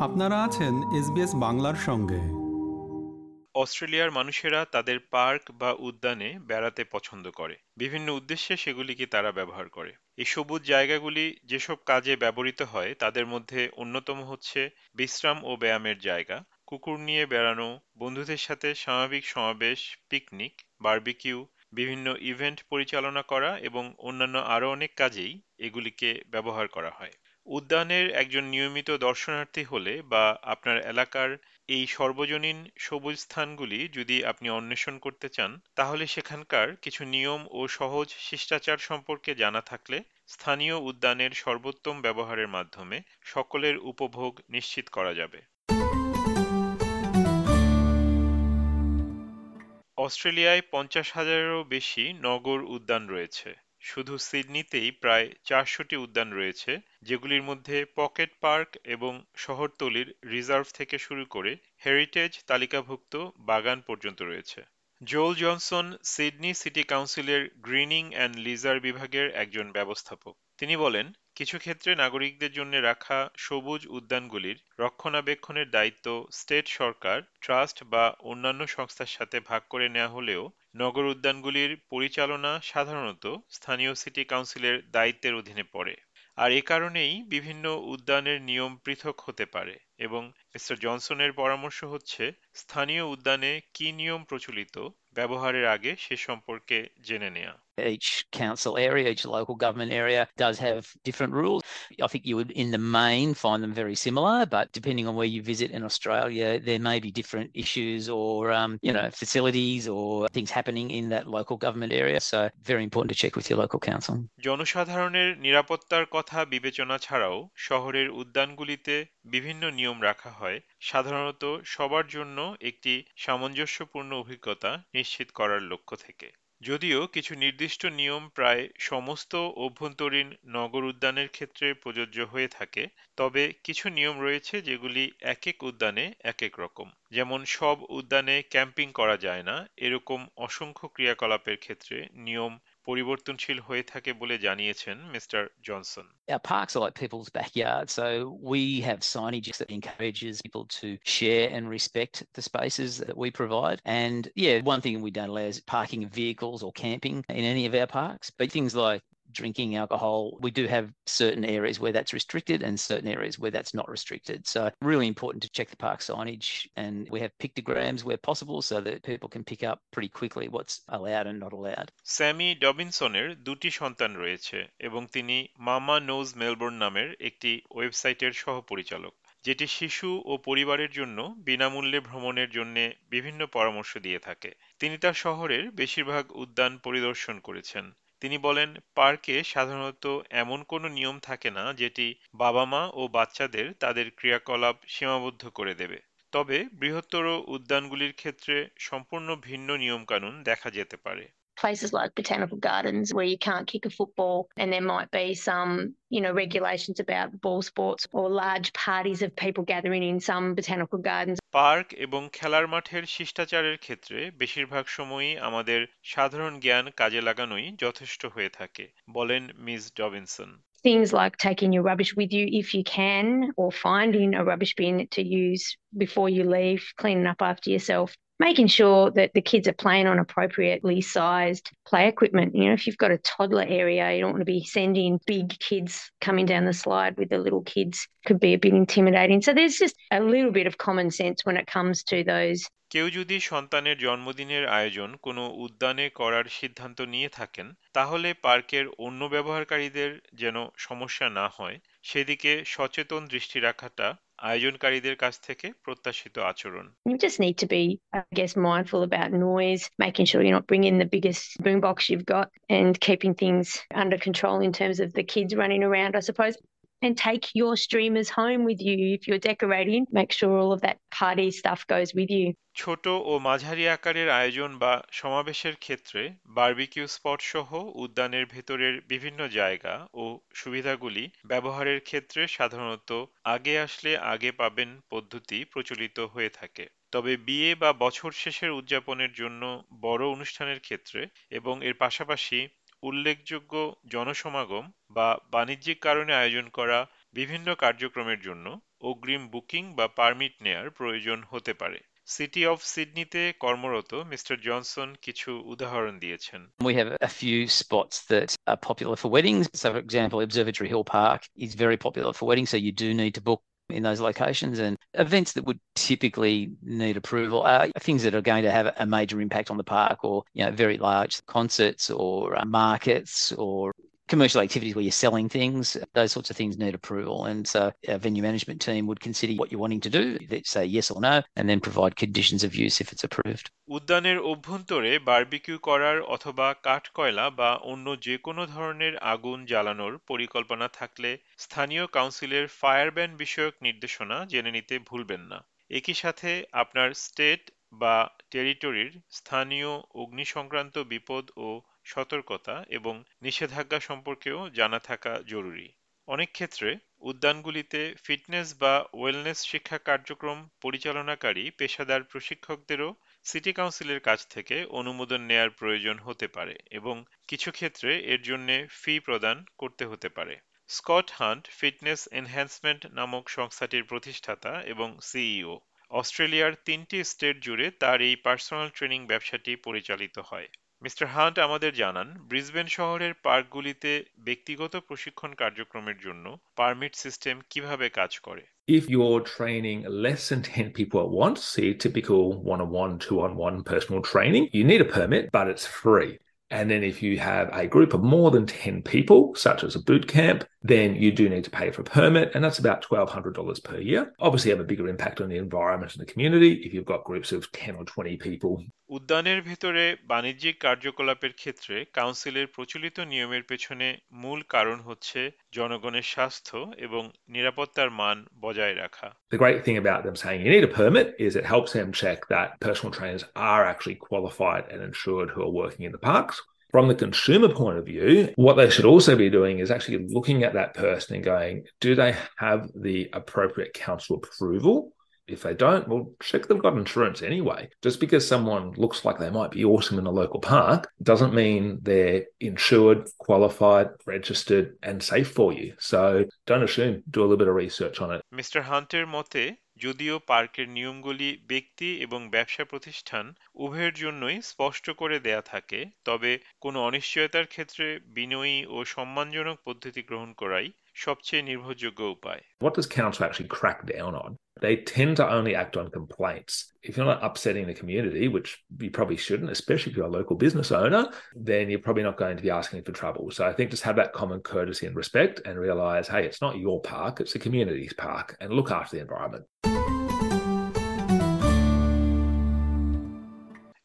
আপনারা আছেন এসবিএস বাংলার সঙ্গে। অস্ট্রেলিয়ার মানুষেরা তাদের পার্ক বা উদ্যানে বেড়াতে পছন্দ করে। বিভিন্ন উদ্দেশ্যে সেগুলিকে তারা ব্যবহার করে। এই সবুজ জায়গাগুলি যেসব কাজে ব্যবহৃত হয়, তাদের মধ্যে অন্যতম হচ্ছে বিশ্রাম ও ব্যায়ামের জায়গা, কুকুর নিয়ে বেড়ানো, বন্ধুদের সাথে স্বাভাবিক সমাবেশ, পিকনিক, বারবিকিউ, বিভিন্ন ইভেন্ট পরিচালনা করা এবং অন্যান্য আরও অনেক কাজেই এগুলিকে ব্যবহার করা হয়। উদ্যানের একজন নিয়মিত দর্শনার্থী হলে বা আপনার এলাকার এই সর্বজনীন সবুজ স্থানগুলি যদি আপনি অন্বেষণ করতে চান, তাহলে সেখানকার কিছু নিয়ম ও সহজ শিষ্টাচার সম্পর্কে জানা থাকলে স্থানীয় উদ্যানের সর্বোত্তম ব্যবহারের মাধ্যমে সকলের উপভোগ নিশ্চিত করা যাবে। অস্ট্রেলিয়ায় পঞ্চাশ হাজারেরও বেশি নগর উদ্যান রয়েছে। শুধু সিডনিতেই প্রায় চারশোটি উদ্যান রয়েছে, যেগুলির মধ্যে পকেট পার্ক এবং শহরতলির রিজার্ভ থেকে শুরু করে হেরিটেজ তালিকাভুক্ত বাগান পর্যন্ত রয়েছে। জোল জনসন সিডনি সিটি কাউন্সিলের গ্রিনিং অ্যান্ড লিজার বিভাগের একজন ব্যবস্থাপক। তিনি বলেন, কিছু ক্ষেত্রে নাগরিকদের জন্য রাখা সবুজ উদ্যানগুলির রক্ষণাবেক্ষণের দায়িত্ব স্টেট সরকার, ট্রাস্ট বা অন্যান্য সংস্থার সাথে ভাগ করে নেওয়া হলেও নগর উদ্যানগুলির পরিচালনা সাধারণত স্থানীয় সিটি কাউন্সিলের দায়িত্বের অধীনে পড়ে। আর এ কারণেই বিভিন্ন উদ্যানের নিয়ম পৃথক হতে পারে। এবং মিস্টার জনসনের পরামর্শ হচ্ছে স্থানীয় উদ্যানে কি নিয়ম প্রচলিত ব্যবহারের আগে সে সম্পর্কে জেনে নেওয়া each council area, each local government area does have different rules. I think you would, in the main, find them very similar, but depending on where you visit in Australia, there may be different issues or, um, you know, facilities or things happening in that local government area. So, very important to check with your local council. জনসাধারণের নিরাপত্তার কথা বিবেচনা ছাড়াও শহরের উদ্যানগুলিতে বিভিন্ন নিয়ম রাখা হয়, সাধারণত সবার জন্য একটি সামঞ্জস্যপূর্ণ অভিজ্ঞতা নিশ্চিত করার লক্ষ্য থেকে। যদিও কিছু নির্দিষ্ট নিয়ম প্রায় সমস্ত অভ্যন্তরীণ নগর উদ্যানের ক্ষেত্রে প্রযোজ্য হয়ে থাকে, তবে কিছু নিয়ম রয়েছে যেগুলি এক এক উদ্যানে এক এক রকম। যেমন, সব উদ্যানে ক্যাম্পিং করা যায় না, এরকম অসংখ্য ক্রিয়াকলাপের ক্ষেত্রে নিয়ম পরিবর্তনশীল হয়ে থাকে বলে জানিয়েছেন mister Johnson Our parks are like people's backyard, so we have signage that encourages people to share and respect the spaces that we provide. And yeah, one thing we don't allow is parking of vehicles or camping in any of our parks, but things like drinking alcohol, we do have certain areas where that's restricted and certain areas where that's not restricted. So, really important to check the park signage. And we have pictograms where possible so that people can pick up pretty quickly what's allowed and not allowed. Sammy ডবিনসনের দুটি সন্তান রয়েছে এবং তিনি মামা nose Melbourne নামের একটি ওয়েবসাইটের সহপরিচালক যেটি শিশু ও পরিবারের জন্য বিনামূল্যে ভ্রমণের জন্য বিভিন্ন পরামর্শ দিয়ে থাকে তিনি তার শহরের বেশিরভাগ উদ্যান পরিদর্শন করেছেন তিনি বলেন, পার্কে সাধারণত এমন কোনো নিয়ম থাকে না যেটি বাবা মা ও বাচ্চাদের তাদের ক্রিয়াকলাপ সীমাবদ্ধ করে দেবে। তবে বৃহত্তর উদ্যানগুলির ক্ষেত্রে সম্পূর্ণ ভিন্ন নিয়মকানুন দেখা যেতে পারে। places like botanical gardens where you can't kick a football and there might be some you know regulations about ball sports or large parties of people gathering in some botanical gardens park এবং খেলার মাঠের শিষ্টাচারের ক্ষেত্রে বেশিরভাগ সময়ই আমাদের সাধারণ জ্ঞান কাজে লাগানোই যথেষ্ট হয়ে থাকে বলেন miss Dobinson things like taking your rubbish with you if you can or finding a rubbish bin to use before you leave cleaning up after yourself making sure that the kids are playing on appropriately sized play equipment. You know, if you've got a toddler area, you don't want to be sending big kids coming down the slide with the little kids. Could be a bit intimidating. So there's just a little bit of common sense when it comes to those কেউ যদি সন্তানের জন্মদিনের আয়োজন কোনো উদ্যানে করার সিদ্ধান্ত নিয়ে থাকেন তাহলে পার্কের অন্য ব্যবহারকারীদের যেন সমস্যা না হয় সেদিকে সচেতন দৃষ্টি রাখাটা আয়োজনকারীদের কাছ থেকে প্রত্যাশিত আচরণ You just need to be, I guess, mindful about noise, making sure you're not bringing the biggest boombox you've got and keeping things under control in terms of the kids running around, I suppose. And take your streamers home with you if you're decorating. Make sure all of that party stuff goes with you. ছোট ও মাঝারি আকারের আয়োজন বা সমাবেশের ক্ষেত্রে barbecue spot সহ উদ্যানের ভেতরের বিভিন্ন জায়গা ও সুবিধাগুলি ব্যবহারের ক্ষেত্রে সাধারণত আগে আসলে আগে পাবেন পদ্ধতি প্রচলিত হয়ে থাকে তবে বিয়ে বা বছর শেষের উদযাপনের জন্য বড় অনুষ্ঠানের ক্ষেত্রে এবং এর পাশাপাশি উল্লেখযোগ্য জনসমাগম বা বাণিজ্যিক কারণে আয়োজন করা বিভিন্ন কার্যক্রমের জন্য অগ্রিম বুকিং বা পারমিট নেয়ার প্রয়োজন হতে পারে সিটি অফ সিডনিতে কর্মরত মিস্টার জনসন কিছু উদাহরণ দিয়েছেন We have a few spots that are popular for weddings. So, for example, Observatory Hill Park is very popular for weddings, so you do need to book in those locations and events that would typically need approval are things that are going to have a major impact on the park or you know very large concerts or uh, markets or commercial activities where you're selling things, those sorts of things need approval. And so our venue management team would consider what you're wanting to do, they say yes or no, and then provide conditions of use if it's approved. উদ্যানের অভ্যন্তরে barbecue করার অথবা কাঠকয়লা বা অন্য যে কোনো ধরনের আগুন জ্বালানোর পরিকল্পনা থাকলে স্থানীয় কাউন্সিলের ফায়ার ব্যান বিষয়ক নির্দেশনা জেনে নিতে ভুলবেন না একই সাথে আপনার স্টেট বা টেরিটরির স্থানীয় অগ্নি সংক্রান্ত বিপদ ও সতর্কতা এবং নিষেধাজ্ঞা সম্পর্কেও জানা থাকা জরুরি। অনেক ক্ষেত্রে উদ্যানগুলিতে ফিটনেস বা ওয়েলনেস শিক্ষা কার্যক্রম পরিচালনাকারী পেশাদার প্রশিক্ষকদেরও সিটি কাউন্সিলের কাছ থেকে অনুমোদন নেয়ার প্রয়োজন হতে পারে এবং কিছু ক্ষেত্রে এর জন্য ফি প্রদান করতে হতে পারে। স্কট হান্ট ফিটনেস এনহ্যান্সমেন্ট নামক সংস্থাটির প্রতিষ্ঠাতা এবং সিইও। অস্ট্রেলিয়ার তিনটি স্টেট জুড়ে তার এই পার্সোনাল ট্রেনিং ব্যবসাটি পরিচালিত হয়। মিস্টার হান্ট আমাদের জানান ব্রিসবেন শহরের পার্কগুলিতে ব্যক্তিগত প্রশিক্ষণ কার্যক্রমের জন্য পারমিট সিস্টেম কীভাবে কাজ করে If you're training less than 10 people at once, see typical one on one, two on one personal training, you need a permit, but it's free. And then if you have a group of more than 10 people, such as a boot camp, then you do need to pay for a permit, and that's about $1,200 per year. Obviously, have a bigger impact on the environment and the community if you've got groups of 10 or 20 people. উদ্যানের ভেতরে বাণিজ্যিক কার্যকলাপের ক্ষেত্রে কাউন্সিলের প্রচলিত নিয়মের পেছনে মূল কারণ হচ্ছে জনগণের স্বাস্থ্য এবং নিরাপত্তার মান বজায় রাখা The great thing about them saying you need a permit is it helps them check that personal trainers are actually qualified and insured who are working in the parks. from the consumer point of view, what they should also be doing is actually looking at that person and going, do they have the appropriate council approval? If they don't, well, check they've got insurance anyway. Just because someone looks like they might be awesome in a local park doesn't mean they're insured, qualified, registered, and safe for you. So don't assume, do a little bit of research on it. Mr. Hunter Mote যদিও পার্কের নিয়মগুলি ব্যক্তি এবং ব্যবসা প্রতিষ্ঠান উভয়ের জন্যই স্পষ্ট করে দেয়া থাকে তবে কোনো অনিশ্চয়তার ক্ষেত্রে বিনয়ী ও সম্মানজনক পদ্ধতি গ্রহণ করাই সবচেয়ে নির্ভরযোগ্য উপায় What does council actually crack down on? They tend to only act on complaints. If you're not upsetting the community, which you probably shouldn't, especially if you're a local business owner, then you're probably not going to be asking for trouble. So I think just have that common courtesy and respect and realize, hey, it's not your park, it's the community's park, and look after the environment.